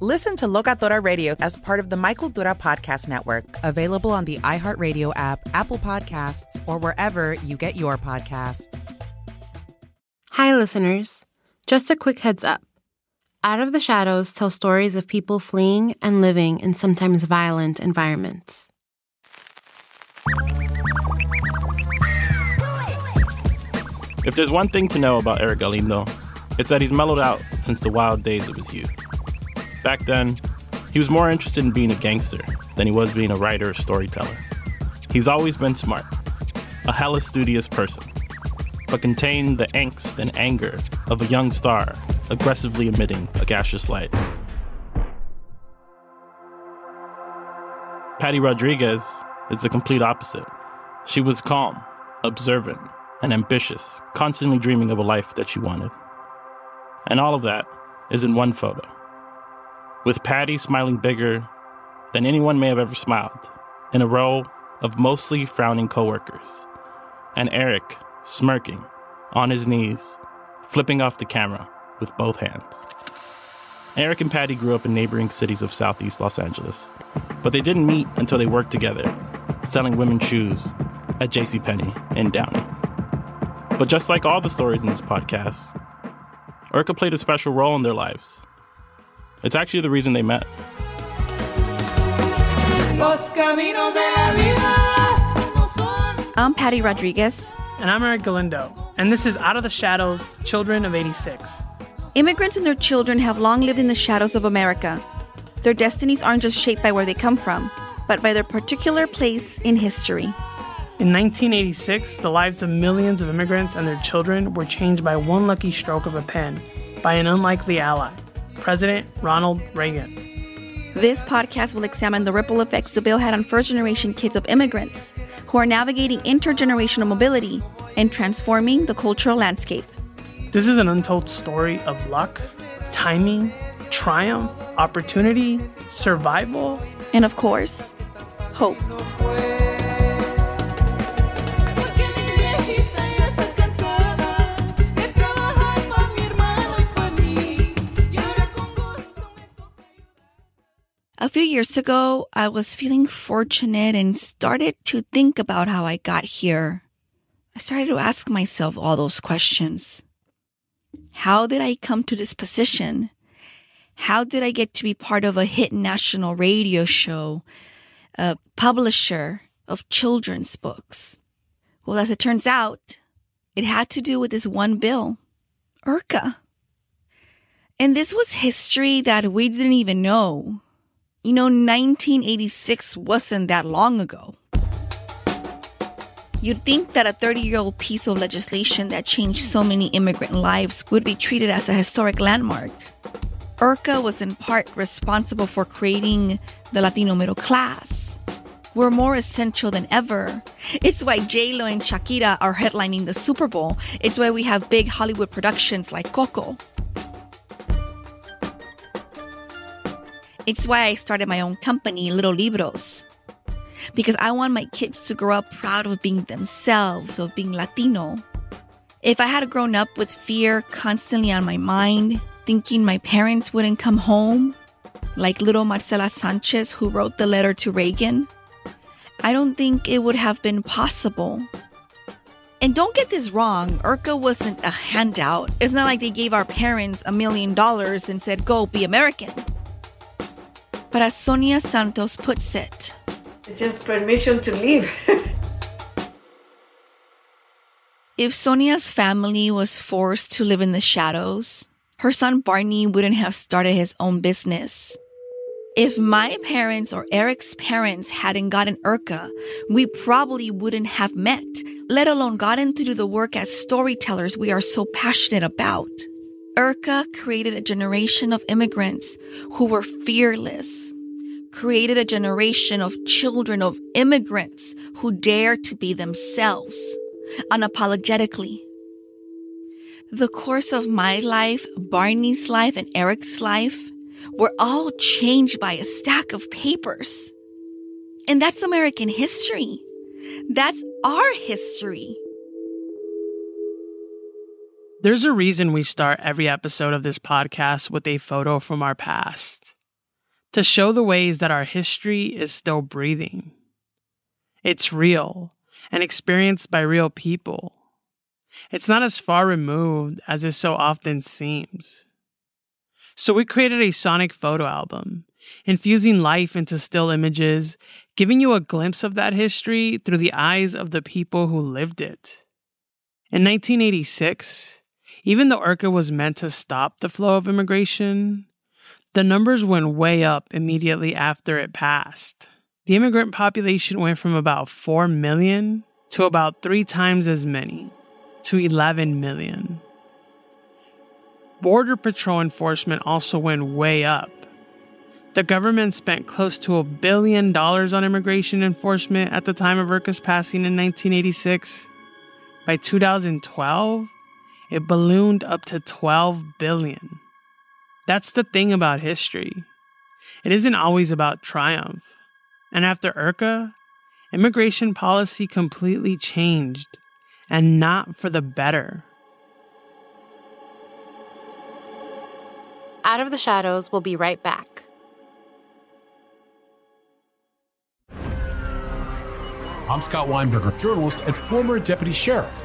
Listen to Locatora Radio as part of the My Cultura Podcast Network, available on the iHeartRadio app, Apple Podcasts, or wherever you get your podcasts. Hi, listeners. Just a quick heads up. Out of the Shadows tell stories of people fleeing and living in sometimes violent environments. If there's one thing to know about Erick Galindo, it's that he's mellowed out since the wild days of his youth. Back then, he was more interested in being a gangster than he was being a writer or storyteller. He's always been smart, a hella studious person, but contained the angst and anger of a young star aggressively emitting a gaseous light. Patty Rodriguez is the complete opposite. She was calm, observant, and ambitious, constantly dreaming of a life that she wanted. And all of that is in one photo. With Patty smiling bigger than anyone may have ever smiled, in a row of mostly frowning coworkers, and Erick smirking on his knees, flipping off the camera with both hands. Erick and Patty grew up in neighboring cities of southeast Los Angeles, but they didn't meet until they worked together, selling women's shoes at JCPenney in Downey. But just like all the stories in this podcast, IRCA played a special role in their lives. It's actually the reason they met. I'm Patty Rodriguez. And I'm Erick Galindo. And this is Out of the Shadows Children of 86. Immigrants and their children have long lived in the shadows of America. Their destinies aren't just shaped by where they come from, but by their particular place in history. In 1986, the lives of millions of immigrants and their children were changed by one lucky stroke of a pen by an unlikely ally, President Ronald Reagan. This podcast will examine the ripple effects the bill had on first generation kids of immigrants who are navigating intergenerational mobility and transforming the cultural landscape. This is an untold story of luck, timing, triumph, opportunity, survival, and of course, hope. A few years ago, I was feeling fortunate and started to think about how I got here. I started to ask myself all those questions. How did I come to this position? How did I get to be part of a hit national radio show, a publisher of children's books? Well, as it turns out, it had to do with this one bill, IRCA. And this was history that we didn't even know. You know, 1986 wasn't that long ago. You'd think that a 30 year old piece of legislation that changed so many immigrant lives would be treated as a historic landmark. IRCA was in part responsible for creating the Latino middle class. We're more essential than ever. It's why J-Lo and Shakira are headlining the Super Bowl. It's why we have big Hollywood productions like Coco. It's why I started my own company, Little Libros. because I want my kids to grow up proud of being themselves, of being Latino. If I had grown up with fear constantly on my mind, thinking my parents wouldn't come home, like little Marcela Sanchez who wrote the letter to Reagan, I don't think it would have been possible. And don't get this wrong, IRCA wasn't a handout. It's not like they gave our parents a million dollars and said, go be American. But as Sonia Santos puts it, it's just permission to live. if Sonia's family was forced to live in the shadows, her son Barney wouldn't have started his own business. If my parents or Erick's parents hadn't gotten IRCA, we probably wouldn't have met, let alone gotten to do the work as storytellers we are so passionate about. IRCA created a generation of immigrants who were fearless, created a generation of children of immigrants who dare to be themselves, unapologetically. The course of my life, Barney's life, and Erick's life were all changed by a stack of papers. And that's American history. That's our history. There's a reason we start every episode of this podcast with a photo from our past to show the ways that our history is still breathing. It's real and experienced by real people. It's not as far removed as it so often seems. So we created a sonic photo album, infusing life into still images, giving you a glimpse of that history through the eyes of the people who lived it. In 1986, even though IRCA was meant to stop the flow of immigration, the numbers went way up immediately after it passed. The immigrant population went from about 4 million to about three times as many, to 11 million. Border Patrol enforcement also went way up. The government spent close to a billion dollars on immigration enforcement at the time of IRCA's passing in 1986. By 2012, it ballooned up to 12 billion. That's the thing about history. It isn't always about triumph. And after IRCA, immigration policy completely changed, and not for the better. Out of the Shadows will be right back. I'm Scott Weinberger, journalist and former deputy sheriff.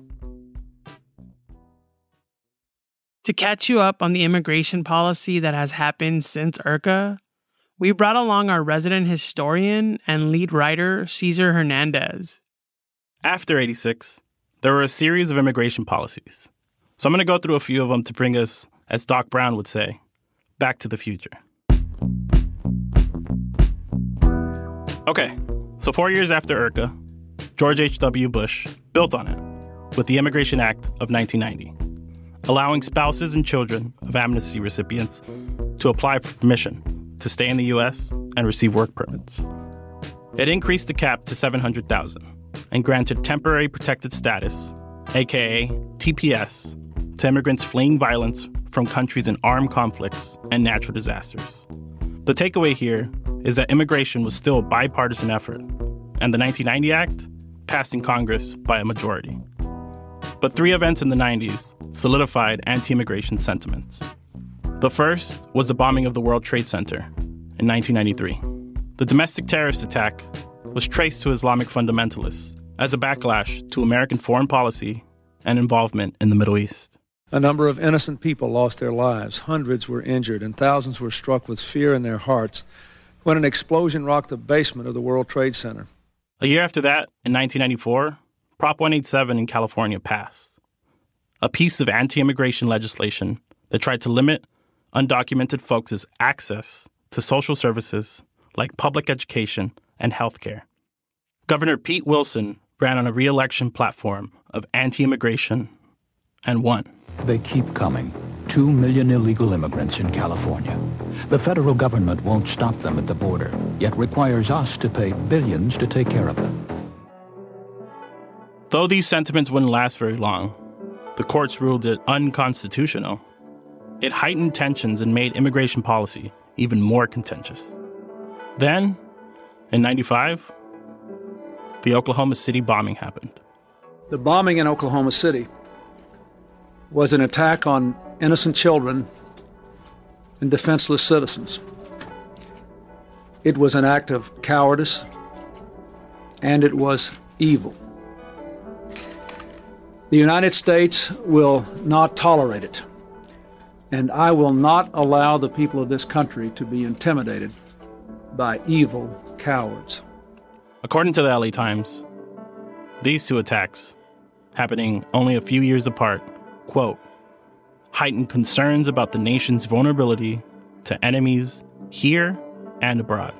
To catch you up on the immigration policy that has happened since IRCA, we brought along our resident historian and lead writer, Cesar Hernandez. After 86, there were a series of immigration policies. So I'm going to go through a few of them to bring us, as Doc Brown would say, back to the future. Okay, so four years after IRCA, George H.W. Bush built on it with the Immigration Act of 1990, allowing spouses and children of amnesty recipients to apply for permission to stay in the U.S. and receive work permits. It increased the cap to 700,000 and granted temporary protected status, aka TPS, to immigrants fleeing violence from countries in armed conflicts and natural disasters. The takeaway here is that immigration was still a bipartisan effort, and the 1990 Act passed in Congress by a majority. But three events in the 90s solidified anti immigration sentiments. The first was the bombing of the World Trade Center in 1993. The domestic terrorist attack was traced to Islamic fundamentalists as a backlash to American foreign policy and involvement in the Middle East. A number of innocent people lost their lives, hundreds were injured, and thousands were struck with fear in their hearts when an explosion rocked the basement of the World Trade Center. A year after that, in 1994, Prop 187 in California passed, a piece of anti immigration legislation that tried to limit undocumented folks' access to social services like public education and healthcare. Governor Pete Wilson ran on a re election platform of anti immigration and won. They keep coming. Two million illegal immigrants in California. The federal government won't stop them at the border, yet requires us to pay billions to take care of them. Though these sentiments wouldn't last very long, the courts ruled it unconstitutional. It heightened tensions and made immigration policy even more contentious. Then, in 95, the Oklahoma City bombing happened. The bombing in Oklahoma City was an attack on innocent children and defenseless citizens. It was an act of cowardice and it was evil. The United States will not tolerate it, and I will not allow the people of this country to be intimidated by evil cowards. According to the LA Times, these two attacks, happening only a few years apart, quote, heightened concerns about the nation's vulnerability to enemies here and abroad.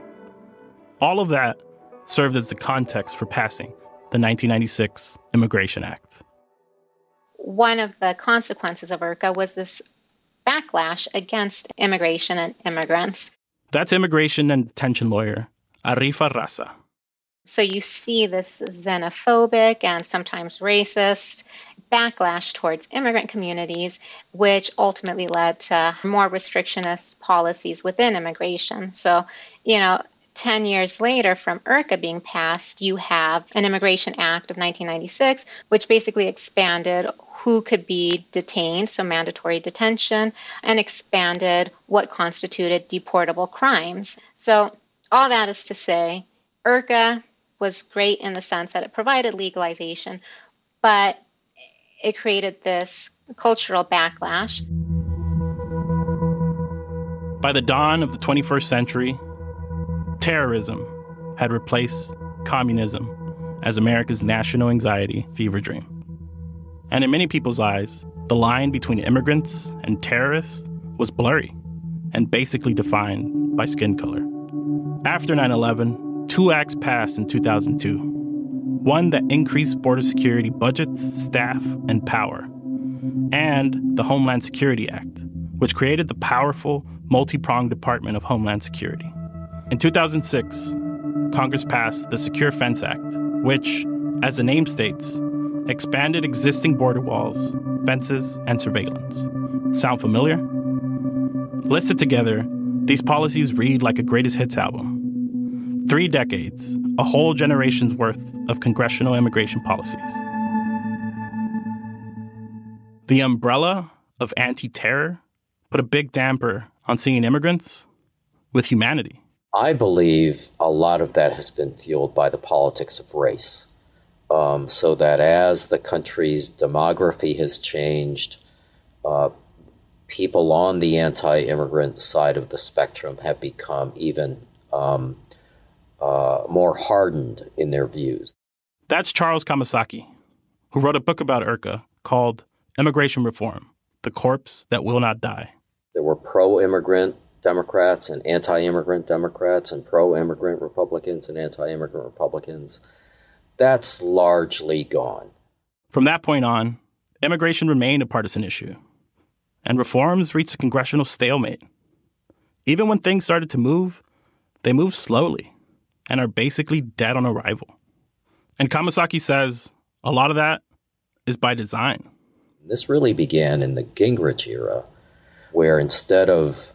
All of that served as the context for passing the 1996 Immigration Act. One of the consequences of IRCA was this backlash against immigration and immigrants. That's immigration and detention lawyer Arifa Raza. So you see this xenophobic and sometimes racist backlash towards immigrant communities, which ultimately led to more restrictionist policies within immigration. So, you know, 10 years later from IRCA being passed, you have an Immigration Act of 1996, which basically expanded who could be detained, so mandatory detention, and expanded what constituted deportable crimes. So, all that is to say, IRCA was great in the sense that it provided legalization, but it created this cultural backlash. By the dawn of the 21st century, terrorism had replaced communism as America's national anxiety fever dream. And in many people's eyes, the line between immigrants and terrorists was blurry and basically defined by skin color. After 9 11, two acts passed in 2002. One that increased border security budgets, staff, and power, and the Homeland Security Act, which created the powerful, multi pronged Department of Homeland Security. In 2006, Congress passed the Secure Fence Act, which, as the name states, expanded existing border walls, fences, and surveillance. Sound familiar? Listed together, these policies read like a greatest hits album. Three decades, a whole generation's worth of congressional immigration policies. The umbrella of anti terror put a big damper on seeing immigrants with humanity. I believe a lot of that has been fueled by the politics of race. Um, so that as the country's demography has changed, uh, people on the anti immigrant side of the spectrum have become even um, uh, more hardened in their views. That's Charles Kamasaki, who wrote a book about IRCA called Immigration Reform The Corpse That Will Not Die. There were pro immigrant Democrats and anti immigrant Democrats, and pro immigrant Republicans and anti immigrant Republicans. That's largely gone. From that point on, immigration remained a partisan issue, and reforms reached a congressional stalemate. Even when things started to move, they moved slowly and are basically dead on arrival. And Kamasaki says a lot of that is by design. This really began in the Gingrich era, where instead of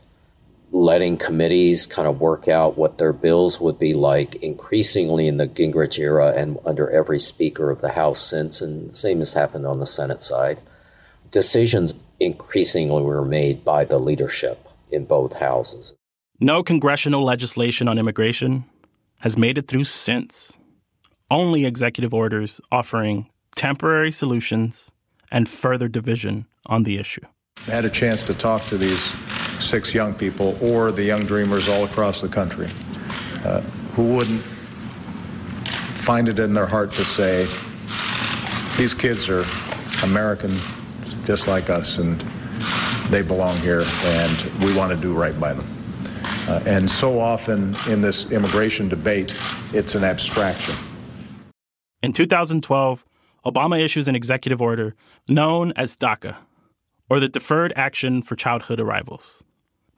letting committees kind of work out what their bills would be like increasingly in the Gingrich era and under every speaker of the House since, and the same has happened on the Senate side. Decisions increasingly were made by the leadership in both houses. No congressional legislation on immigration has made it through since. Only executive orders offering temporary solutions and further division on the issue. I had a chance to talk to these six young people or the young dreamers all across the country uh, who wouldn't find it in their heart to say, these kids are American just like us and they belong here and we want to do right by them. Uh, and so often in this immigration debate, it's an abstraction. In 2012, Obama issues an executive order known as DACA, or the Deferred Action for Childhood Arrivals,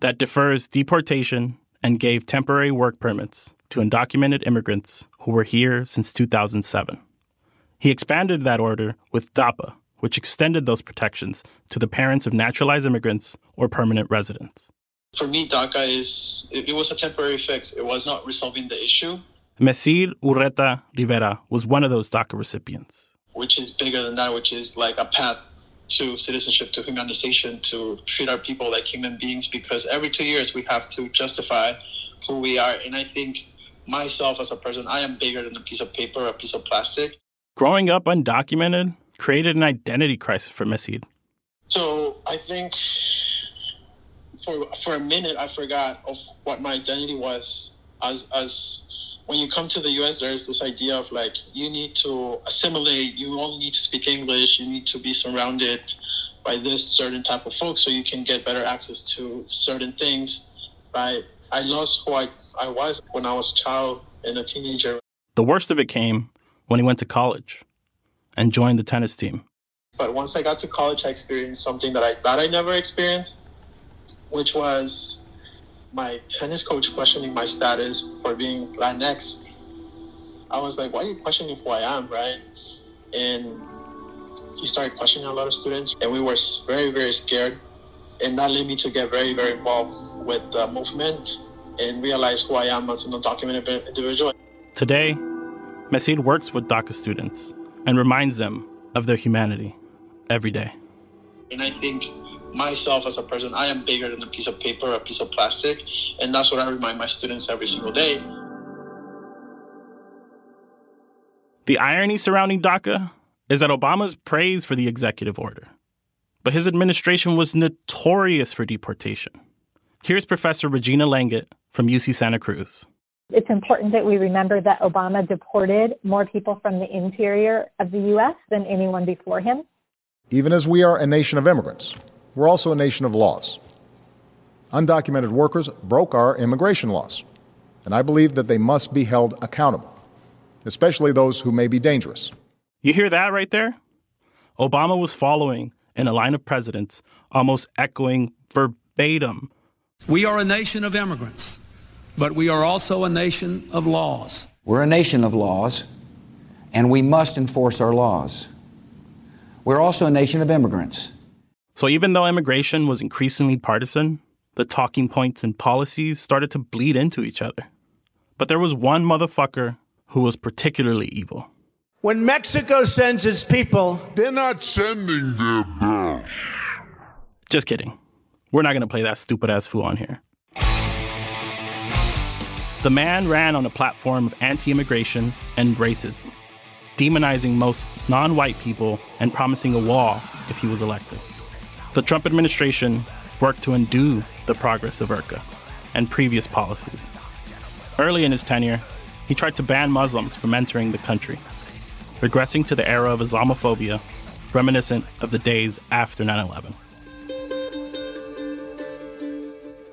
that defers deportation and gave temporary work permits to undocumented immigrants who were here since 2007. He expanded that order with DAPA, which extended those protections to the parents of naturalized immigrants or permanent residents. For me, DACA is it, it was a temporary fix. It was not resolving the issue. Mesir Urreta Rivera was one of those DACA recipients. Which is bigger than that, which is like a path to citizenship, to humanization, to treat our people like human beings, because every two years we have to justify who we are. And I think myself as a person, I am bigger than a piece of paper, a piece of plastic. Growing up undocumented created an identity crisis for Mesir. So I think for for a minute I forgot of what my identity was as as when you come to the US there's this idea of like you need to assimilate, you only need to speak English, you need to be surrounded by this certain type of folks so you can get better access to certain things. Right? I lost who I, I was when I was a child and a teenager. The worst of it came when he went to college and joined the tennis team. But once I got to college, I experienced something that I thought I never experienced, which was my tennis coach questioning my status for being Latinx. I was like, why are you questioning who I am, right? And he started questioning a lot of students, and we were very, very scared. And that led me to get very, very involved with the movement and realize who I am as an undocumented individual. Today, Mesir works with DACA students and reminds them of their humanity every day. And I think myself as a person, I am bigger than a piece of paper, a piece of plastic. And that's what I remind my students every single day. The irony surrounding DACA is that Obama's praised for the executive order, but his administration was notorious for deportation. Here's Professor Regina Langhout from UC Santa Cruz. It's important that we remember that Obama deported more people from the interior of the U.S. than anyone before him. Even as we are a nation of immigrants, we're also a nation of laws. Undocumented workers broke our immigration laws, and I believe that they must be held accountable, especially those who may be dangerous. You hear that right there? Obama was following in a line of presidents, almost echoing verbatim. We are a nation of immigrants, but we are also a nation of laws. We're a nation of laws, and we must enforce our laws. We're also a nation of immigrants. So even though immigration was increasingly partisan, the talking points and policies started to bleed into each other. But there was one motherfucker who was particularly evil. When Mexico sends its people, they're not sending their best. Just kidding. We're not going to play that stupid ass fool on here. The man ran on a platform of anti immigration and racism, demonizing most non white people and promising a wall if he was elected. The Trump administration worked to undo the progress of IRCA and previous policies. Early in his tenure, he tried to ban Muslims from entering the country regressing to the era of Islamophobia, reminiscent of the days after 9 11.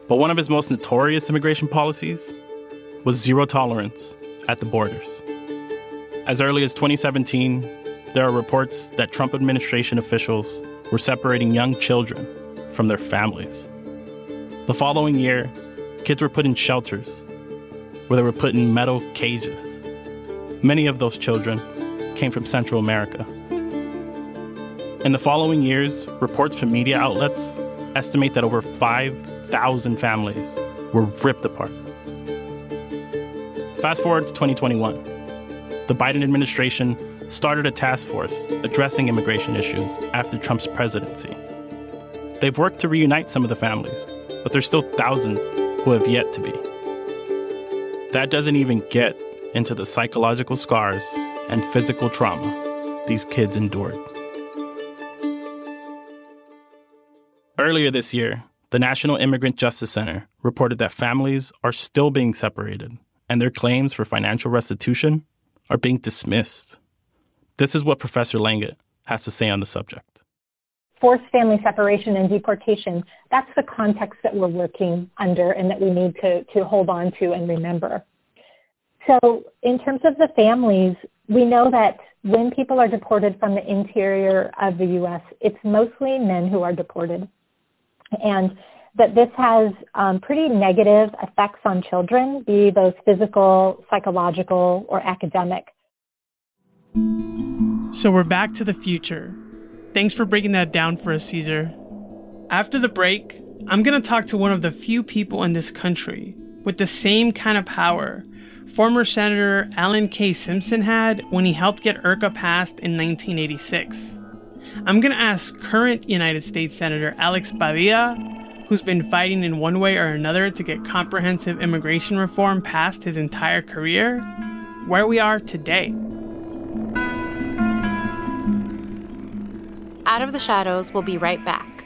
But one of his most notorious immigration policies was zero tolerance at the borders. As early as 2017, there are reports that Trump administration officials were separating young children from their families. The following year, kids were put in shelters where they were put in metal cages. Many of those children came from Central America. In the following years, reports from media outlets estimate that over 5,000 families were ripped apart. Fast forward to 2021. The Biden administration started a task force addressing immigration issues after Trump's presidency. They've worked to reunite some of the families, but there's still thousands who have yet to be. That doesn't even get into the psychological scars and physical trauma these kids endured. Earlier this year, the National Immigrant Justice Center reported that families are still being separated and their claims for financial restitution are being dismissed. This is what Professor Langhout has to say on the subject. Forced family separation and deportation, that's the context that we're working under and that we need to, to hold on to and remember. So, in terms of the families, we know that when people are deported from the interior of the U.S., it's mostly men who are deported. And that this has um, pretty negative effects on children, be those physical, psychological, or academic. So we're back to the future. Thanks for breaking that down for us, Cesar. After the break, I'm going to talk to one of the few people in this country with the same kind of power former Senator Alan K. Simpson had when he helped get IRCA passed in 1986. I'm going to ask current United States Senator Alex Padilla, who's been fighting in one way or another to get comprehensive immigration reform passed his entire career, where we are today. Out of the Shadows will be right back.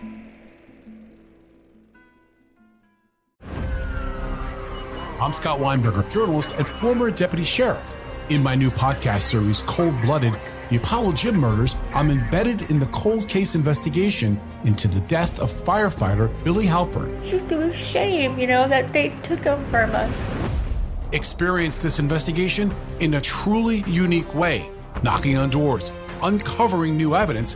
I'm Scott Weinberger, journalist and former deputy sheriff. In my new podcast series, Cold Blooded The Apollo Gym Murders, I'm embedded in the cold case investigation into the death of firefighter Billy Halpern. It's just a shame, you know, that they took him from us. Experience this investigation in a truly unique way, knocking on doors, uncovering new evidence,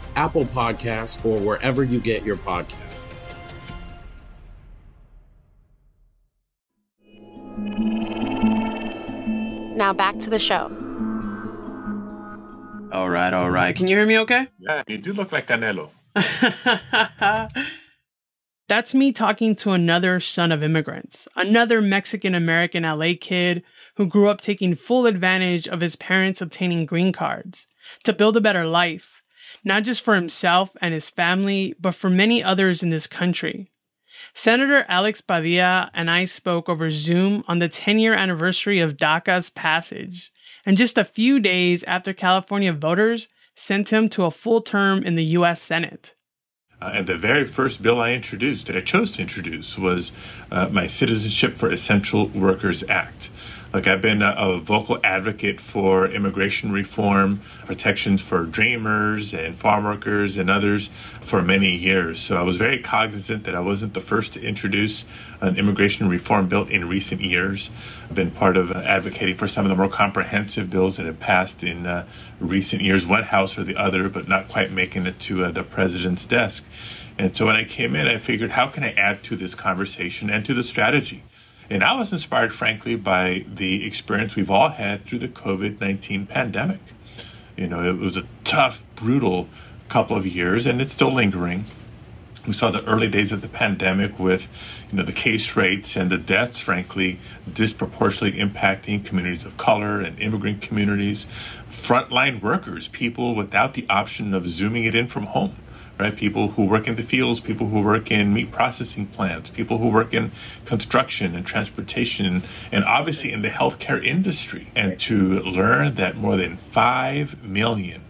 Apple Podcasts, or wherever you get your podcasts. Now back to the show. All right, all right. Can you hear me okay? Yeah, you do look like Canelo. That's me talking to another son of immigrants, another Mexican American LA kid who grew up taking full advantage of his parents obtaining green cards to build a better life, not just for himself and his family, but for many others in this country. Senator Alex Padilla and I spoke over Zoom on the 10 year anniversary of DACA's passage, and just a few days after California voters sent him to a full term in the U.S. Senate. Uh, and the very first bill I introduced, that I chose to introduce, was uh, my Citizenship for Essential Workers Act. Like I've been a, a, vocal advocate for immigration reform, protections for dreamers and farm workers and others for many years. So I was very cognizant that I wasn't the first to introduce an immigration reform bill in recent years. I've been part of uh, advocating for some of the more comprehensive bills that have passed in uh, recent years, one house or the other, but not quite making it to uh, the president's desk. And so when I came in, I figured, how can I add to this conversation and to the strategy? And I was inspired, frankly, by the experience we've all had through the COVID 19 pandemic. You know, it was a tough, brutal couple of years, and it's still lingering. We saw the early days of the pandemic with, you know, the case rates and the deaths, frankly, disproportionately impacting communities of color and immigrant communities, frontline workers, people without the option of zooming it in from home right? People who work in the fields, people who work in meat processing plants, people who work in construction and transportation, and obviously in the healthcare industry. And to learn that more than 5 million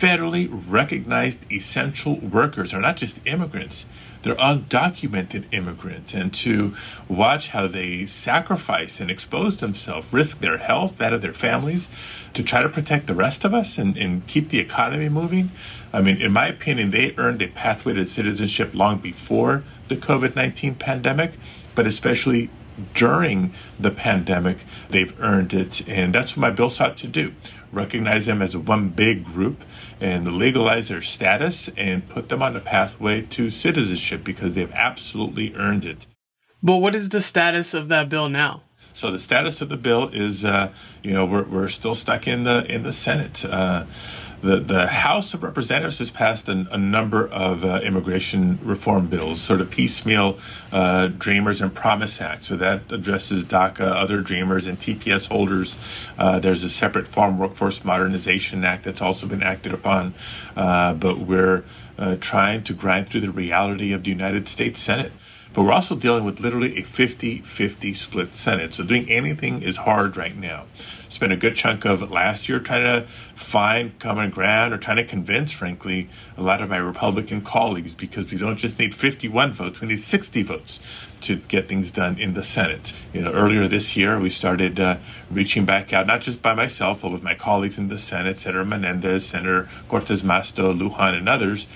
federally recognized essential workers are not just immigrants, they're undocumented immigrants, and to watch how they sacrifice and expose themselves, risk their health, that of their families, to try to protect the rest of us and, and keep the economy moving. I mean, in my opinion, they earned a pathway to citizenship long before the COVID 19 pandemic, but especially during the pandemic, they've earned it. And that's what my bill sought to do recognize them as one big group and legalize their status and put them on a pathway to citizenship because they've absolutely earned it. But what is the status of that bill now? So the status of the bill is, uh, you know, we're, we're still stuck in the in the Senate. Uh, the, the House of Representatives has passed a, a number of uh, immigration reform bills, sort of piecemeal uh, Dreamers and Promise Act. So that addresses DACA, other Dreamers, and TPS holders. Uh, there's a separate Farm Workforce Modernization Act that's also been acted upon. Uh, but we're uh, trying to grind through the reality of the United States Senate. But we're also dealing with literally a 50 50 split Senate. So doing anything is hard right now. Spent a good chunk of last year trying to find common ground or trying to convince, frankly, a lot of my Republican colleagues because we don't just need 51 votes, we need 60 votes to get things done in the Senate. You know, earlier this year, we started uh, reaching back out, not just by myself, but with my colleagues in the Senate, Senator Menendez, Senator Cortez Masto, Lujan, and others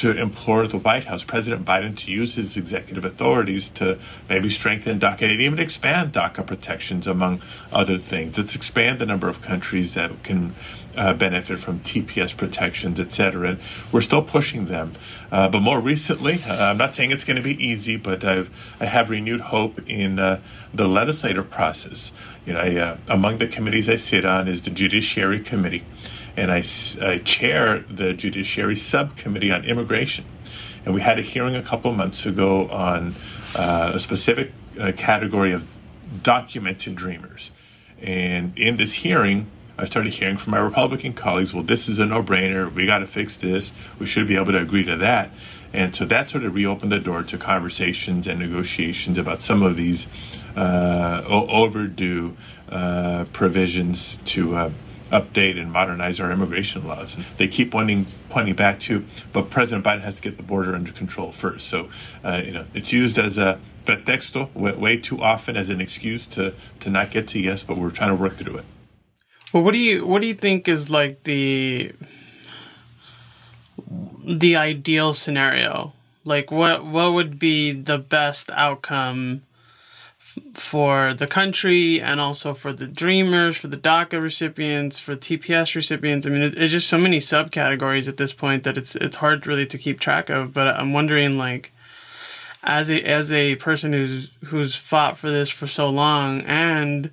to implore the White House, President Biden, to use his executive authorities to maybe strengthen DACA and even expand DACA protections, among other things. Let's expand the number of countries that can uh, benefit from TPS protections, et cetera. And we're still pushing them. Uh, but more recently, uh, I'm not saying it's going to be easy, but I've, I have renewed hope in uh, the legislative process. You know, I, uh, among the committees I sit on is the Judiciary Committee and I, I chair the Judiciary Subcommittee on Immigration. And we had a hearing a couple months ago on uh, a specific uh, category of documented dreamers. And in this hearing, I started hearing from my Republican colleagues, well, this is a no brainer. We got to fix this. We should be able to agree to that. And so that sort of reopened the door to conversations and negotiations about some of these uh, overdue uh, provisions to uh, update and modernize our immigration laws. They keep wanting pointing back to, but President Biden has to get the border under control first. So, uh, you know, it's used as a pretexto way too often as an excuse to to not get to yes, but we're trying to work through it. Well, what do you what do you think is like the the ideal scenario? Like what what would be the best outcome for the country and also for the dreamers, for the DACA recipients, for TPS recipients. I mean, it, it's just so many subcategories at this point that it's it's hard really to keep track of. But I'm wondering, like, as a as a person who's who's fought for this for so long and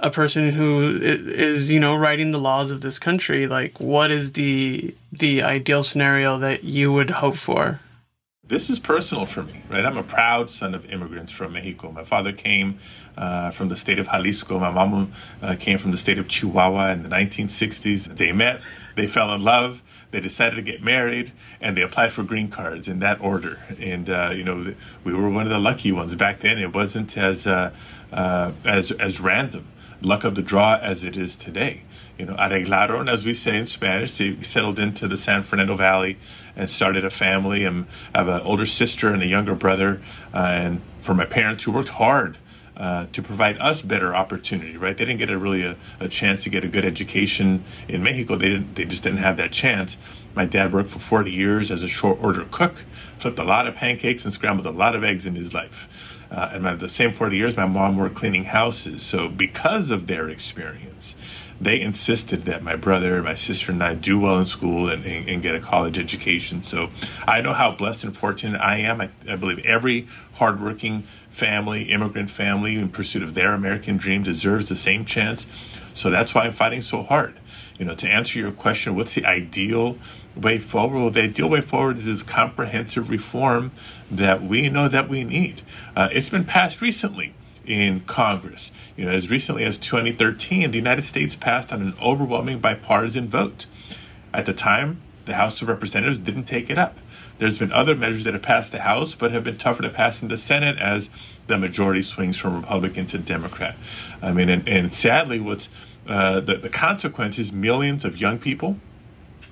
a person who is you know writing the laws of this country like what is the the ideal scenario that you would hope for this is personal for me, right? I'm a proud son of immigrants from Mexico. My father came uh, from the state of Jalisco. My mom uh, came from the state of Chihuahua in the 1960s. They met, they fell in love, they decided to get married, and they applied for green cards in that order. And uh, you know, we were one of the lucky ones back then. It wasn't as uh, uh, as as random, luck of the draw as it is today you know, arreglaron, as we say in Spanish. They settled into the San Fernando Valley and started a family. And I have an older sister and a younger brother. Uh, and for my parents who worked hard uh, to provide us better opportunity, right? They didn't get a really a, a, chance to get a good education in Mexico. They didn't. They just didn't have that chance. My dad worked for 40 years as a short order cook, flipped a lot of pancakes and scrambled a lot of eggs in his life. Uh, and my, the same 40 years, my mom worked cleaning houses. So because of their experience, they insisted that my brother, my sister, and I do well in school and, and, and get a college education. So I know how blessed and fortunate I am. I, I believe every hardworking family, immigrant family in pursuit of their American dream deserves the same chance. So that's why I'm fighting so hard. You know, to answer your question, what's the ideal way forward? Well, the ideal way forward is this comprehensive reform that we know that we need. Uh, it's been passed recently in Congress. You know, as recently as 2013, the United States passed on an overwhelming bipartisan vote. At the time, the House of Representatives didn't take it up. There's been other measures that have passed the House, but have been tougher to pass in the Senate as the majority swings from Republican to Democrat. I mean, and, and sadly, what's uh, the, the consequence is millions of young people,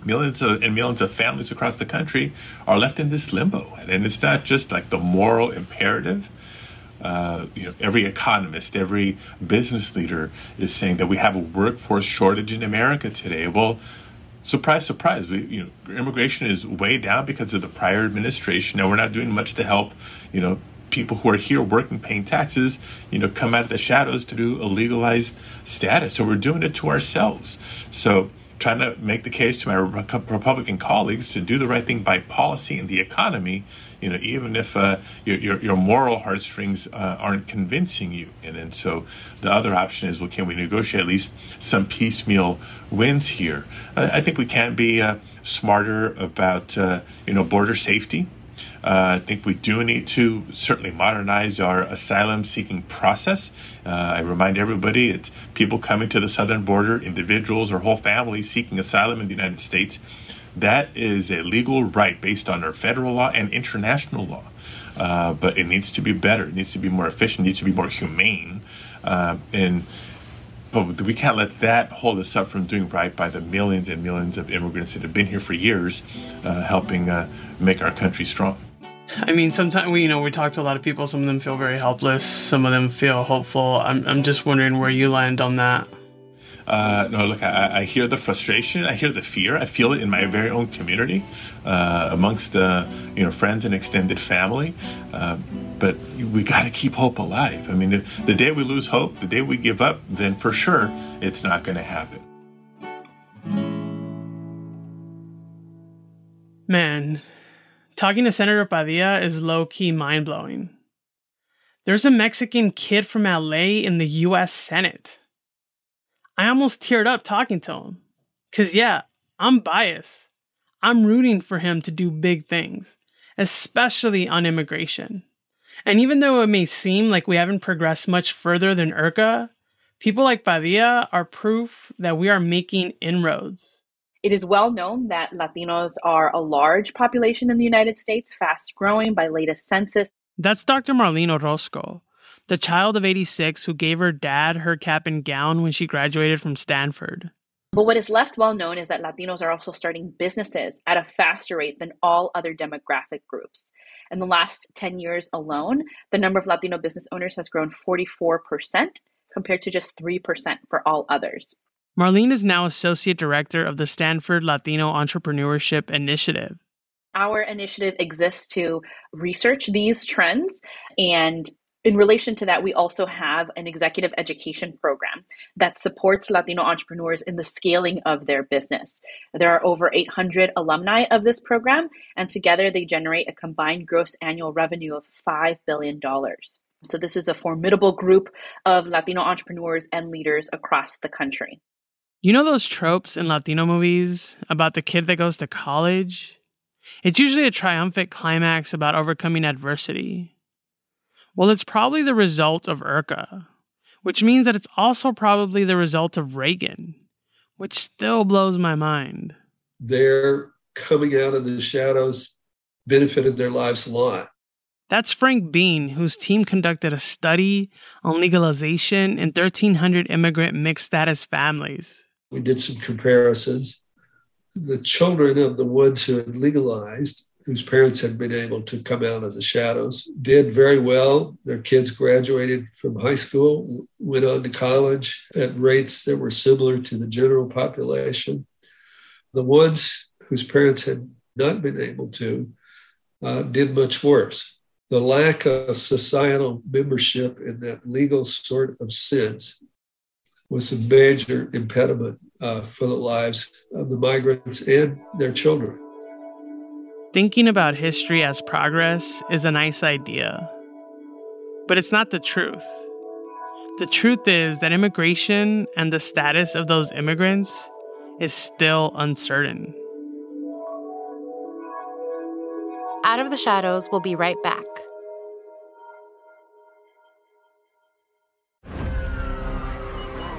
millions of, and millions of families across the country are left in this limbo. And it's not just like the moral imperative uh, you know, every economist, every business leader is saying that we have a workforce shortage in America today. Well, surprise, surprise, we, you know, immigration is way down because of the prior administration, and we're not doing much to help, you know, people who are here working, paying taxes, you know, come out of the shadows to do a legalized status. So we're doing it to ourselves. So trying to make the case to my Republican colleagues to do the right thing by policy and the economy, you know, even if uh, your, your, your, moral heartstrings uh, aren't convincing you. And, and so the other option is, well, can we negotiate at least some piecemeal wins here? I, I think we can be uh, smarter about, uh, you know, border safety. Uh, I think we do need to certainly modernize our asylum seeking process. Uh, I remind everybody it's people coming to the southern border, individuals or whole families seeking asylum in the United States. That is a legal right based on our federal law and international law. Uh, but it needs to be better. It needs to be more efficient. It needs to be more humane. Uh, and but we can't let that hold us up from doing right by the millions and millions of immigrants that have been here for years, uh, helping uh, make our country strong. I mean, sometimes we, you know, we talk to a lot of people. Some of them feel very helpless. Some of them feel hopeful. I'm, I'm just wondering where you land on that. Uh, no, look, I, I, hear the frustration. I hear the fear. I feel it in my very own community, uh, amongst uh, you know friends and extended family. Uh, but we got to keep hope alive. I mean, the day we lose hope, the day we give up, then for sure it's not going to happen. Man, talking to Senator Padilla is low key mind blowing. There's a Mexican kid from LA in the US Senate. I almost teared up talking to him. Because, yeah, I'm biased. I'm rooting for him to do big things, especially on immigration. And even though it may seem like we haven't progressed much further than IRCA, people like Padilla are proof that we are making inroads. It is well known that Latinos are a large population in the United States, fast growing by latest census. That's Dr. Marlene Orozco, the child of 86 who gave her dad her cap and gown when she graduated from Stanford. But what is less well known is that Latinos are also starting businesses at a faster rate than all other demographic groups. In the last 10 years alone, the number of Latino business owners has grown 44% compared to just 3% for all others. Marlene is now Associate Director of the Stanford Latino Entrepreneurship Initiative. Our initiative exists to research these trends and in relation to that, we also have an executive education program that supports Latino entrepreneurs in the scaling of their business. There are over 800 alumni of this program, and together they generate a combined gross annual revenue of $5 billion. So, this is a formidable group of Latino entrepreneurs and leaders across the country. You know those tropes in Latino movies about the kid that goes to college? It's usually a triumphant climax about overcoming adversity. Well, it's probably the result of IRCA, which means that it's also probably the result of Reagan, which still blows my mind. Their coming out of the shadows benefited their lives a lot. That's Frank Bean, whose team conducted a study on legalization in 1,300 immigrant mixed status families. We did some comparisons. The children of the ones who had legalized whose parents had been able to come out of the shadows did very well. Their kids graduated from high school, went on to college at rates that were similar to the general population. The ones whose parents had not been able to uh, did much worse. The lack of societal membership in that legal sort of sense was a major impediment uh, for the lives of the migrants and their children. Thinking about history as progress is a nice idea, but it's not the truth. The truth is that immigration and the status of those immigrants is still uncertain. Out of the Shadows will be right back.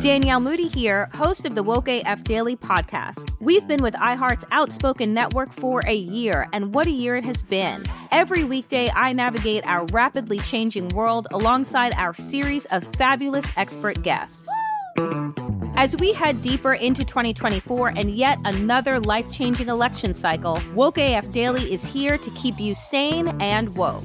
Danielle Moody here, host of the Woke AF Daily podcast. We've been with iHeart's Outspoken Network for a year, and what a year it has been. Every weekday, I navigate our rapidly changing world alongside our series of fabulous expert guests. As we head deeper into 2024 and yet another life changing election cycle, Woke AF Daily is here to keep you sane and woke.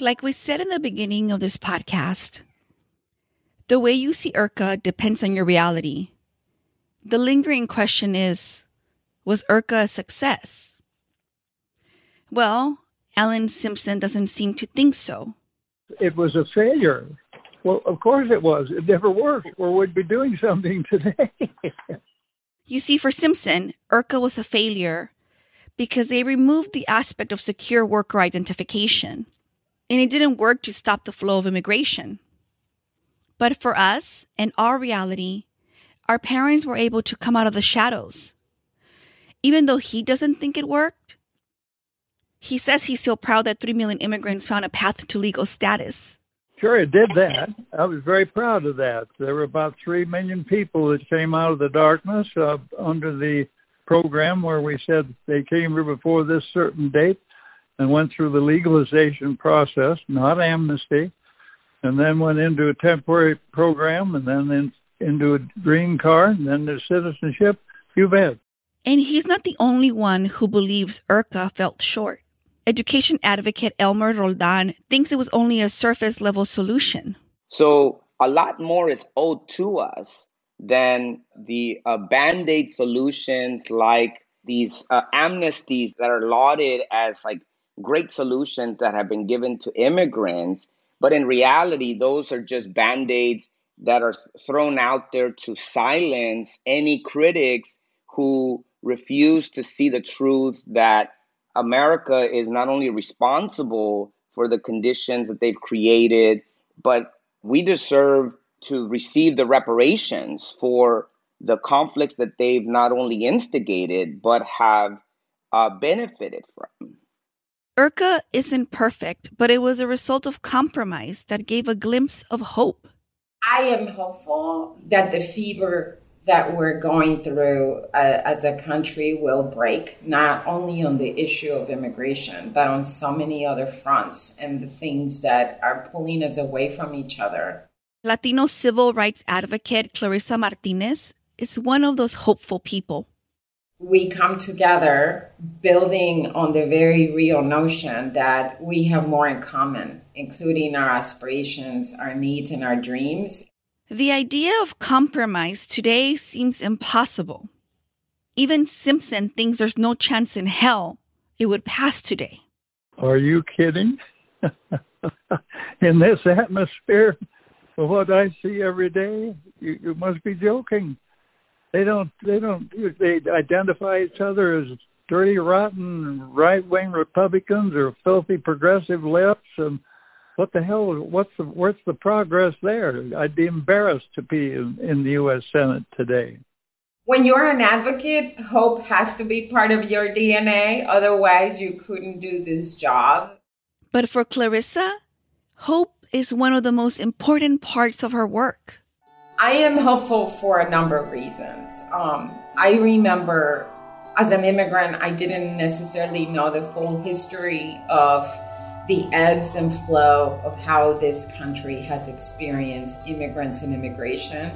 Like we said in the beginning of this podcast, the way you see IRCA depends on your reality. The lingering question is Was IRCA a success? Well, Alan Simpson doesn't seem to think so. It was a failure. Well, of course it was. It never worked, or we'd be doing something today. you see, for Simpson, IRCA was a failure because they removed the aspect of secure worker identification, and it didn't work to stop the flow of immigration. But for us and our reality, our parents were able to come out of the shadows. Even though he doesn't think it worked, he says he's so proud that 3 million immigrants found a path to legal status. Sure, it did that. I was very proud of that. There were about 3 million people that came out of the darkness uh, under the program where we said they came here before this certain date and went through the legalization process, not amnesty, and then went into a temporary program and then in, into a green card and then to citizenship. You bet. And he's not the only one who believes IRCA felt short. Education advocate Elmer Roldan thinks it was only a surface level solution. So a lot more is owed to us than the uh, band aid solutions like these uh, amnesties that are lauded as like great solutions that have been given to immigrants. But in reality, those are just band aids that are thrown out there to silence any critics who refuse to see the truth that America is not only responsible for the conditions that they've created, but we deserve to receive the reparations for the conflicts that they've not only instigated but have uh, benefited from. IRCA isn't perfect, but it was a result of compromise that gave a glimpse of hope. I am hopeful that the fever that we're going through uh, as a country will break, not only on the issue of immigration, but on so many other fronts and the things that are pulling us away from each other. Latino civil rights advocate Clarissa Martinez is one of those hopeful people. We come together building on the very real notion that we have more in common, including our aspirations, our needs, and our dreams. The idea of compromise today seems impossible. Even Simpson thinks there's no chance in hell it would pass today. Are you kidding? in this atmosphere, what I see every day, you, you must be joking. They don't they don't they identify each other as dirty, rotten right wing Republicans or filthy progressive lefts. And what the hell? What's the what's the progress there? I'd be embarrassed to be in, in the U.S. Senate today. When you're an advocate, hope has to be part of your DNA. Otherwise, you couldn't do this job. But for Clarissa, hope is one of the most important parts of her work. I am hopeful for a number of reasons. Um, I remember as an immigrant, I didn't necessarily know the full history of the ebbs and flow of how this country has experienced immigrants and immigration.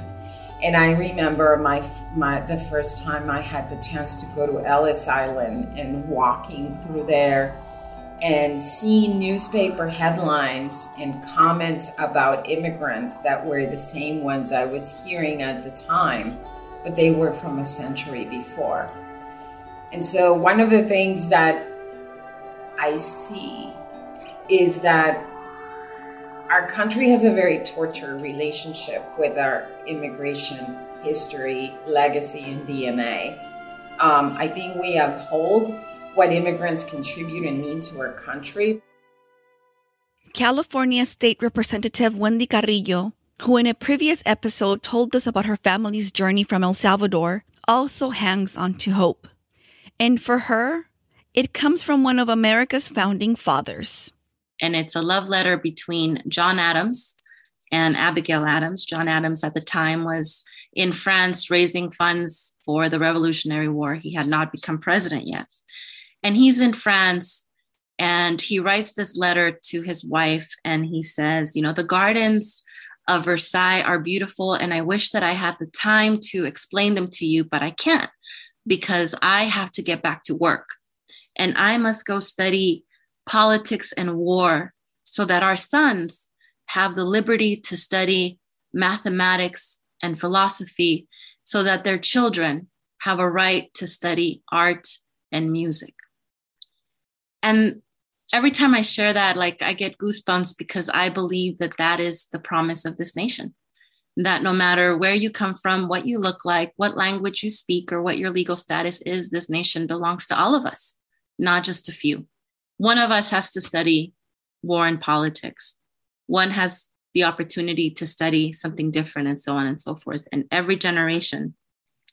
And I remember my my the first time I had the chance to go to Ellis Island and walking through there and seeing newspaper headlines and comments about immigrants that were the same ones I was hearing at the time, but they were from a century before. And so, one of the things that I see is that our country has a very tortured relationship with our immigration history, legacy, and DNA. Um, I think we uphold what immigrants contribute and mean to our country. California State Representative Wendy Carrillo, who in a previous episode told us about her family's journey from El Salvador, also hangs on to hope. And for her, it comes from one of America's founding fathers. And it's a love letter between John Adams and Abigail Adams. John Adams at the time was in France raising funds for the Revolutionary War. He had not become president yet. And he's in France and he writes this letter to his wife and he says, You know, the gardens of Versailles are beautiful and I wish that I had the time to explain them to you, but I can't because I have to get back to work and I must go study politics and war so that our sons have the liberty to study mathematics and philosophy so that their children have a right to study art and music. And every time I share that, like I get goosebumps because I believe that that is the promise of this nation that no matter where you come from, what you look like, what language you speak, or what your legal status is, this nation belongs to all of us, not just a few. One of us has to study war and politics. One has the opportunity to study something different, and so on and so forth. And every generation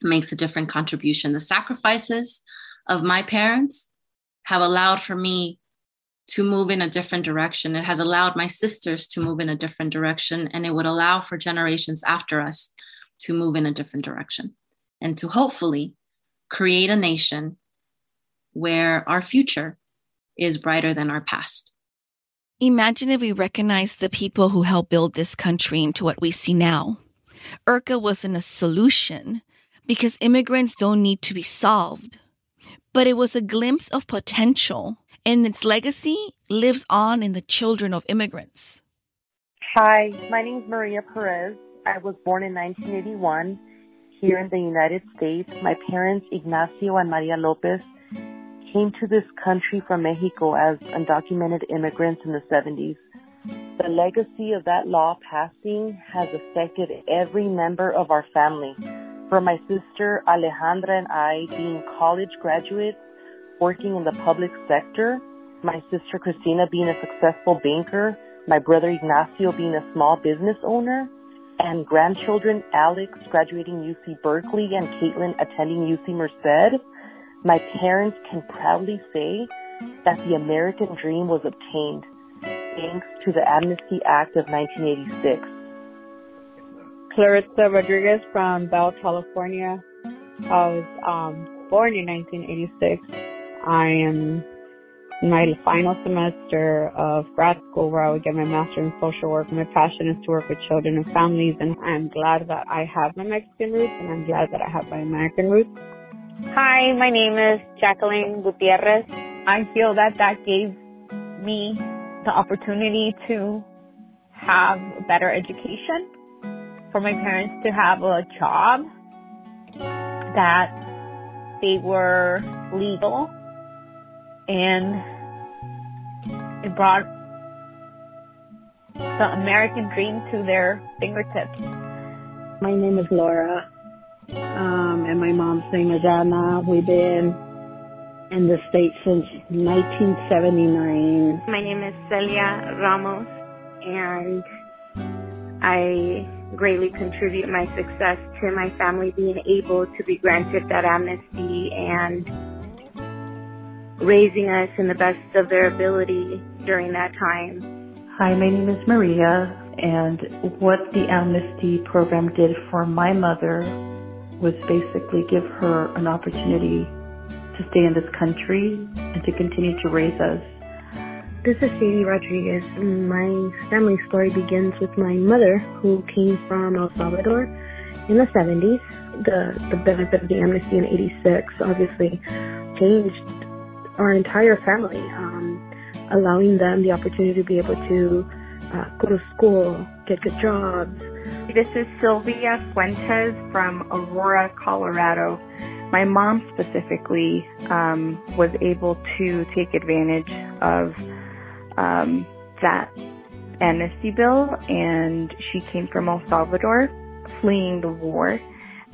makes a different contribution. The sacrifices of my parents have allowed for me to move in a different direction. It has allowed my sisters to move in a different direction, and it would allow for generations after us to move in a different direction and to hopefully create a nation where our future is brighter than our past. Imagine if we recognized the people who helped build this country into what we see now. IRCA wasn't a solution because immigrants don't need to be solved, but it was a glimpse of potential and its legacy lives on in the children of immigrants. Hi, my name is Maria Perez. I was born in 1981 here in the United States. My parents, Ignacio and Maria Lopez, came to this country from Mexico as undocumented immigrants in the 70s. The legacy of that law passing has affected every member of our family. From my sister Alejandra and I being college graduates working in the public sector, my sister Christina being a successful banker, my brother Ignacio being a small business owner, and grandchildren Alex graduating UC Berkeley and Caitlin attending UC Merced, my parents can proudly say that the American dream was obtained thanks to the Amnesty Act of 1986. Clarissa Rodriguez from Bell, California. I was um, born in 1986. I am in my final semester of grad school where I would get my master in social work. My passion is to work with children and families, and I'm glad that I have my Mexican roots, and I'm glad that I have my American roots. Hi, my name is Jacqueline Gutierrez. I feel that that gave me the opportunity to have a better education, for my parents to have a job, that they were legal and it brought the American dream to their fingertips. My name is Laura. Um, and my mom's name is Anna. We've been in the state since 1979. My name is Celia Ramos, and I greatly contribute my success to my family being able to be granted that amnesty and raising us in the best of their ability during that time. Hi, my name is Maria, and what the amnesty program did for my mother was basically give her an opportunity to stay in this country and to continue to raise us. This is Sadie Rodriguez. My family story begins with my mother, who came from El Salvador in the 70s. The, the benefit of the amnesty in 86 obviously changed our entire family, um, allowing them the opportunity to be able to uh, go to school, get good jobs. This is Sylvia Fuentes from Aurora, Colorado. My mom specifically um, was able to take advantage of um, that amnesty bill, and she came from El Salvador, fleeing the war,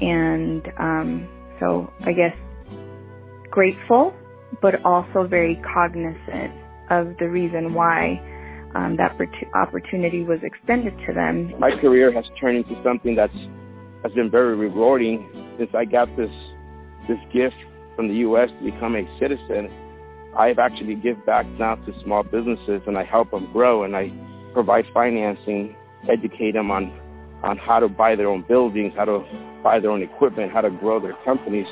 and um, so I guess grateful, but also very cognizant of the reason why um, that opportunity was extended to them. My career has turned into something that's has been very rewarding since I got this this gift from the U.S. to become a citizen. I've actually give back now to small businesses and I help them grow and I provide financing, educate them on on how to buy their own buildings, how to buy their own equipment, how to grow their companies.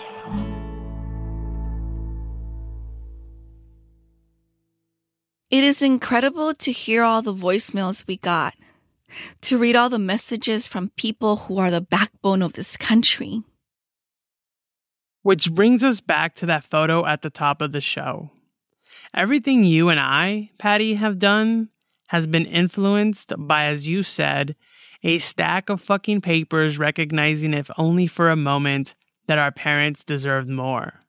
It is incredible to hear all the voicemails we got, to read all the messages from people who are the backbone of this country. Which brings us back to that photo at the top of the show. Everything you and I, Patty, have done has been influenced by, as you said, a stack of fucking papers recognizing, if only for a moment, that our parents deserved more.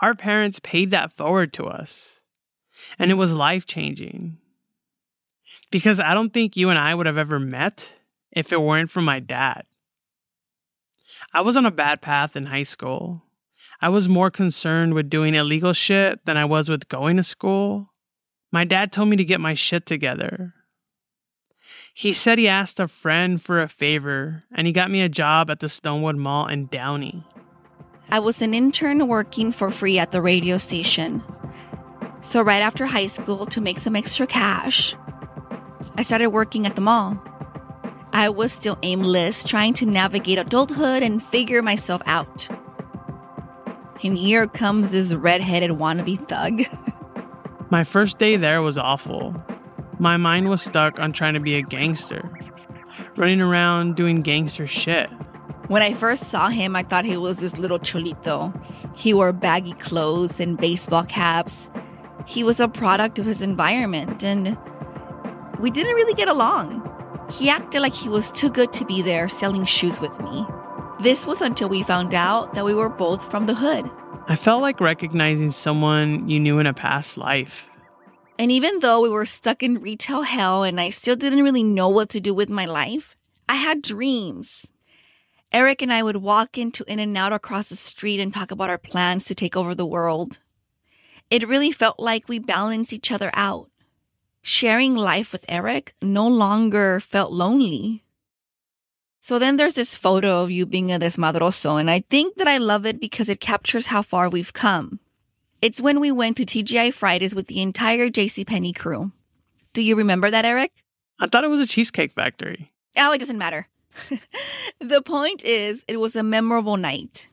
Our parents paid that forward to us. And it was life changing. Because I don't think you and I would have ever met if it weren't for my dad. I was on a bad path in high school. I was more concerned with doing illegal shit than I was with going to school. My dad told me to get my shit together. He said he asked a friend for a favor and he got me a job at the Stonewood Mall in Downey. I was an intern working for free at the radio station. So, right after high school, to make some extra cash, I started working at the mall. I was still aimless, trying to navigate adulthood and figure myself out. And here comes this redheaded wannabe thug. My first day there was awful. My mind was stuck on trying to be a gangster, running around doing gangster shit. When I first saw him, I thought he was this little cholito. He wore baggy clothes and baseball caps he was a product of his environment and we didn't really get along. He acted like he was too good to be there selling shoes with me. This was until we found out that we were both from the hood. I felt like recognizing someone you knew in a past life. And even though we were stuck in retail hell and I still didn't really know what to do with my life, I had dreams. Erick and I would walk into In and Out across the street and talk about our plans to take over the world. It really felt like we balanced each other out. Sharing life with Erick no longer felt lonely. So then there's this photo of you being a desmadroso, and I think that I love it because it captures how far we've come. It's when we went to TGI Fridays with the entire JCPenney crew. Do you remember that, Erick? I thought it was a cheesecake factory. Oh, it doesn't matter. the point is, it was a memorable night.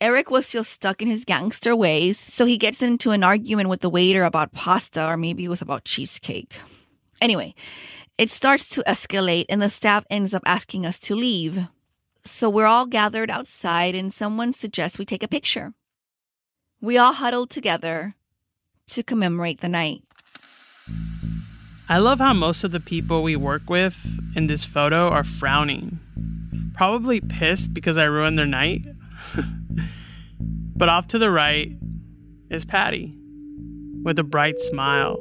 Erick was still stuck in his gangster ways, so he gets into an argument with the waiter about pasta, or maybe it was about cheesecake. Anyway, it starts to escalate, and the staff ends up asking us to leave. So we're all gathered outside, and someone suggests we take a picture. We all huddled together to commemorate the night. I love how most of the people we work with in this photo are frowning. Probably pissed because I ruined their night. but off to the right is Patty with a bright smile.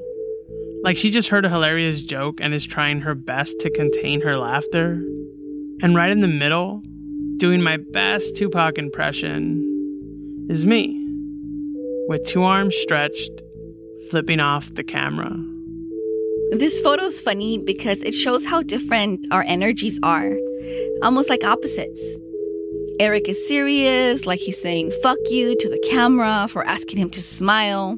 Like she just heard a hilarious joke and is trying her best to contain her laughter. And right in the middle doing my best Tupac impression, is me, with two arms stretched, flipping off the camera. This photo is funny because it shows how different our energies are, almost like opposites. Erick is serious, like he's saying fuck you to the camera for asking him to smile.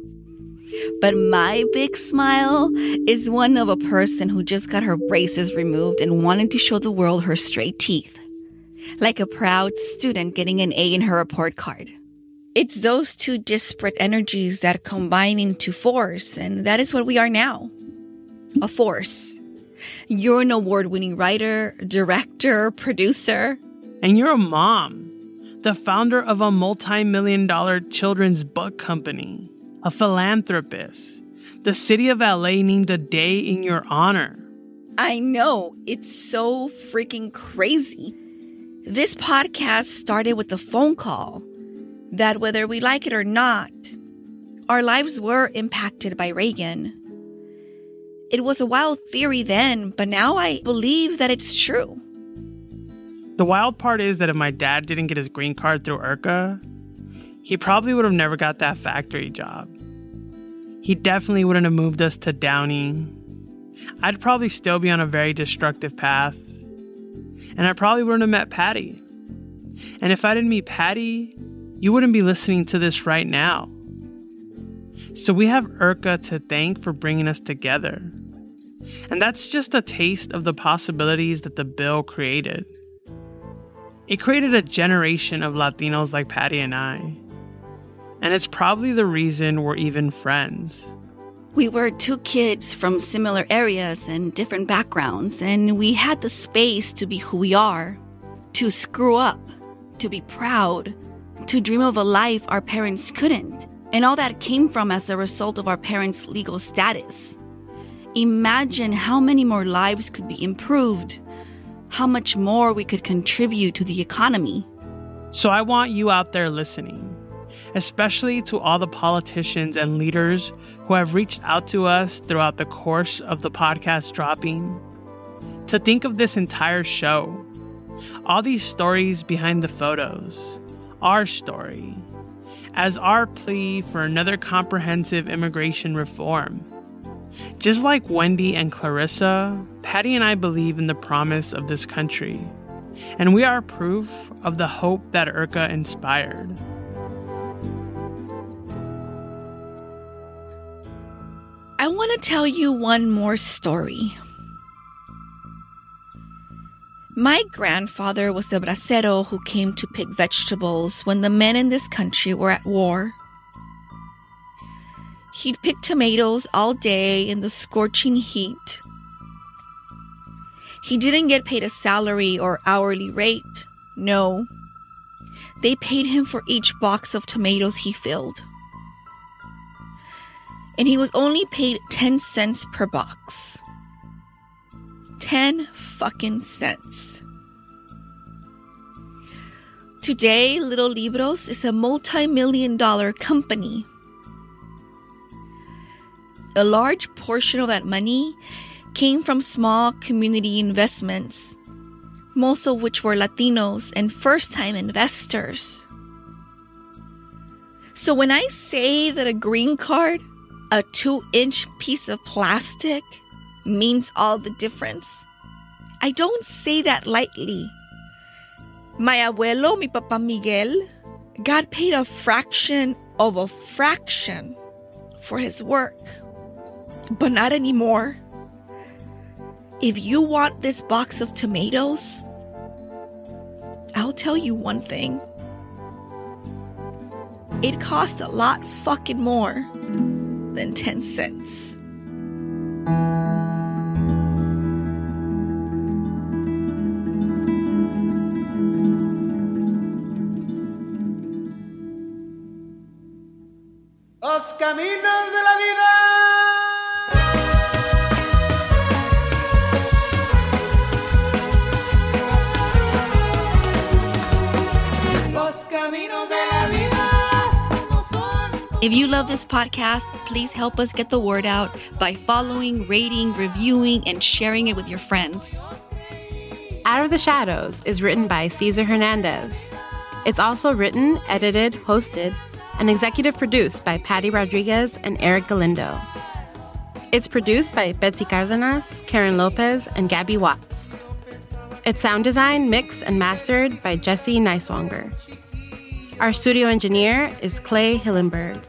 But my big smile is one of a person who just got her braces removed and wanted to show the world her straight teeth. Like a proud student getting an A in her report card. It's those two disparate energies that combine into force, and that is what we are now. A force. You're an award winning writer, director, producer. And you're a mom, the founder of a multi million dollar children's book company a philanthropist. The city of LA named a day in your honor. I know. It's so freaking crazy. This podcast started with a phone call that, whether we like it or not, our lives were impacted by Reagan. It was a wild theory then, but now I believe that it's true. The wild part is that if my dad didn't get his green card through IRCA, he probably would have never got that factory job. He definitely wouldn't have moved us to Downey. I'd probably still be on a very destructive path. And I probably wouldn't have met Patty. And if I didn't meet Patty, you wouldn't be listening to this right now. So we have IRCA to thank for bringing us together. And that's just a taste of the possibilities that the bill created. It created a generation of Latinos like Patty and I and it's probably the reason we're even friends. We were two kids from similar areas and different backgrounds, and we had the space to be who we are, to screw up, to be proud, to dream of a life our parents couldn't. And all that came from as a result of our parents' legal status. Imagine how many more lives could be improved, how much more we could contribute to the economy. So I want you out there listening especially to all the politicians and leaders who have reached out to us throughout the course of the podcast dropping, to think of this entire show, all these stories behind the photos, our story, as our plea for another comprehensive immigration reform. Just like Wendy and Clarissa, Patty and I believe in the promise of this country, and we are proof of the hope that IRCA inspired. I want to tell you one more story. My grandfather was a bracero who came to pick vegetables when the men in this country were at war. He'd pick tomatoes all day in the scorching heat. He didn't get paid a salary or hourly rate. No. They paid him for each box of tomatoes he filled and he was only paid 10 cents per box. 10 fucking cents. Today, Little Libros is a multi million dollar company. A large portion of that money came from small community investments, most of which were Latinos and first time investors. So when I say that a green card a two inch piece of plastic means all the difference. I don't say that lightly. My abuelo, mi papa Miguel, got paid a fraction of a fraction for his work, but not anymore. If you want this box of tomatoes, I'll tell you one thing. It costs a lot fucking more than 10 cents. Los caminos de la vida. If you love this podcast, please help us get the word out by following, rating, reviewing, and sharing it with your friends. Out of the Shadows is written by Cesar Hernandez. It's also written, edited, hosted, and executive produced by Patty Rodriguez and Erick Galindo. It's produced by Betsy Cardenas, Karen Lopez, and Gabby Watts. It's sound design, mixed, and mastered by Jesse Neiswanger. Our studio engineer is Clay Hillenberg.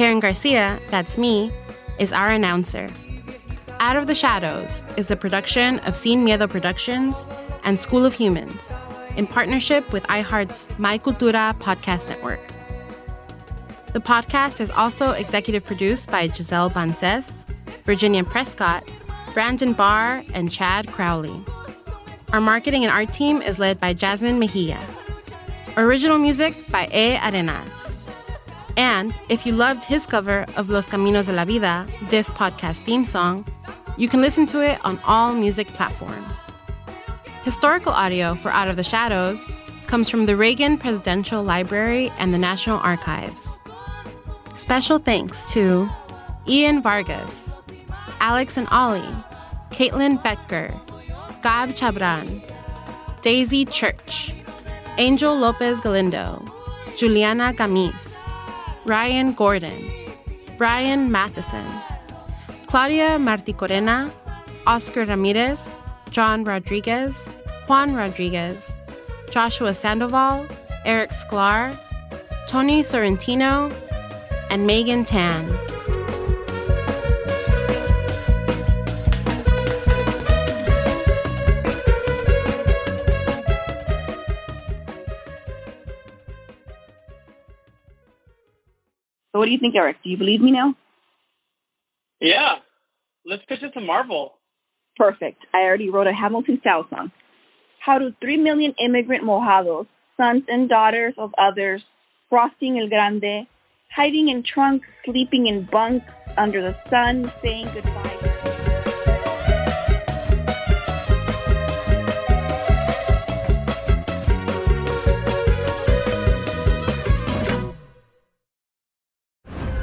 Karen Garcia, that's me, is our announcer. Out of the Shadows is a production of Sin Miedo Productions and School of Humans in partnership with iHeart's My Cultura podcast network. The podcast is also executive produced by Giselle Bances, Virginia Prescott, Brandon Barr, and Chad Crowley. Our marketing and art team is led by Jasmine Mejia. Original music by A. Arenas. And if you loved his cover of Los Caminos de la Vida, this podcast theme song, you can listen to it on all music platforms. Historical audio for Out of the Shadows comes from the Reagan Presidential Library and the National Archives. Special thanks to Ian Vargas, Alex and Ollie, Caitlin Becker, Gab Chabran, Daisy Church, Angel Lopez Galindo, Juliana Gamis, Ryan Gordon, Brian Matheson, Claudia Marticorena, Oscar Ramirez, John Rodriguez, Juan Rodriguez, Joshua Sandoval, Eric Sklar, Tony Sorrentino, and Megan Tan. So what do you think, Erick? Do you believe me now? Yeah. Let's pitch it to Marvel. Perfect. I already wrote a Hamilton style song. How do three million immigrant mojados, sons and daughters of others, crossing El Grande, hiding in trunks, sleeping in bunks under the sun, saying goodbye?